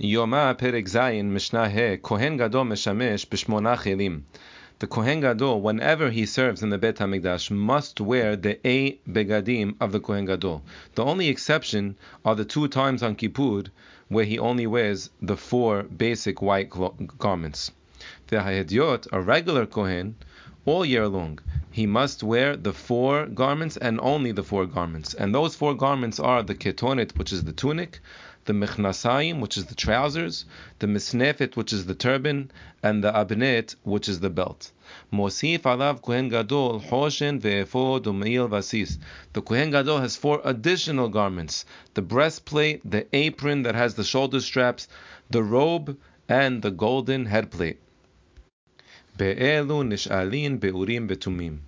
Yoma Perek Zayin Mishnah He Kohen Gadol Meshamesh B'Shmona Chelim. The Kohen Gadol, whenever he serves in the Beit Hamikdash, must wear the eight begadim of the Kohen Gadol. The only exception are the two times on Kippur where he only wears the four basic white garments. The Hayediot, a regular Kohen, all year long, he must wear the four garments and only the four garments. And those four garments are the ketonet, which is the tunic, the mechnasayim, which is the trousers, the misnefet, which is the turban, and the abnet, which is the belt. Mosif alav kohen gadol hoshen ve'efod u'meil vatzitz. The kohen gadol has four additional garments: the breastplate, the apron that has the shoulder straps, the robe, and the golden headplate. Be'elu nish'alin be'urim betumim.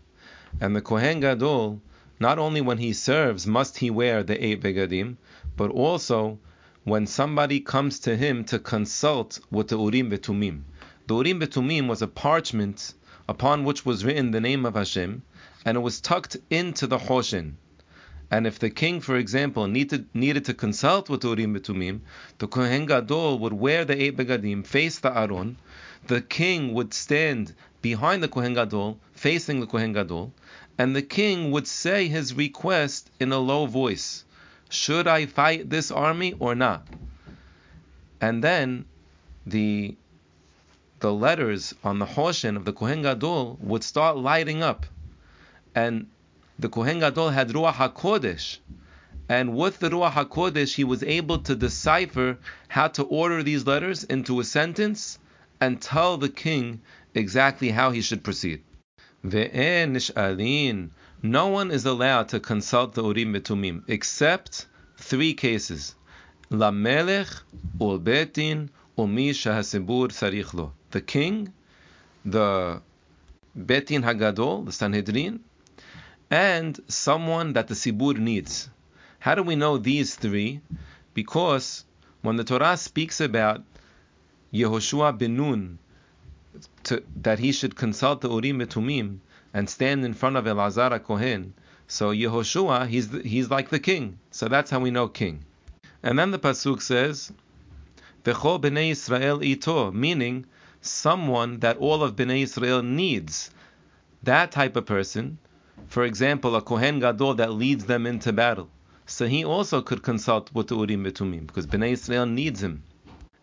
And the kohen gadol, not only when he serves must he wear the eight begadim, but also when somebody comes to him to consult with the Urim Betumim. The Urim Betumim was a parchment upon which was written the name of Hashem, and it was tucked into the Hoshen. And if the king, for example, needed, needed to consult with the Urim Betumim, the Kohen Gadol would wear the eight begadim, face the Aron. The king would stand behind the Kohen Gadol, facing the Kohen Gadol, and the king would say his request in a low voice. Should I fight this army or not? And then the the letters on the Hoshen of the Kohen Gadol would start lighting up. And the Kohen Gadol had Ruach HaKodesh. And with the Ruach HaKodesh, he was able to decipher how to order these letters into a sentence and tell the king exactly how he should proceed. No one is allowed to consult the Urim Betumim except three cases: Lamelech, Ulbetin, Umi Shahasibur Sarichlo. The king, the Beit Din Hagadol, the Sanhedrin, and someone that the Tzibur needs. How do we know these three? Because when the Torah speaks about Yehoshua ben Nun, to, that he should consult the Urim Betumim, and stand in front of Elazar Kohen. So Yehoshua, he's the, he's like the king. So that's how we know king. And then the pasuk says, "V'chol bnei Israel ito," meaning someone that all of bnei Israel needs. That type of person, for example, a kohen gadol that leads them into battle. So he also could consult with the Urim Betumim because bnei Israel needs him.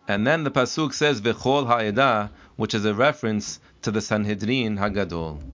And then the pasuk says "V'chol ha'edah," which is a reference to the Sanhedrin Hagadol.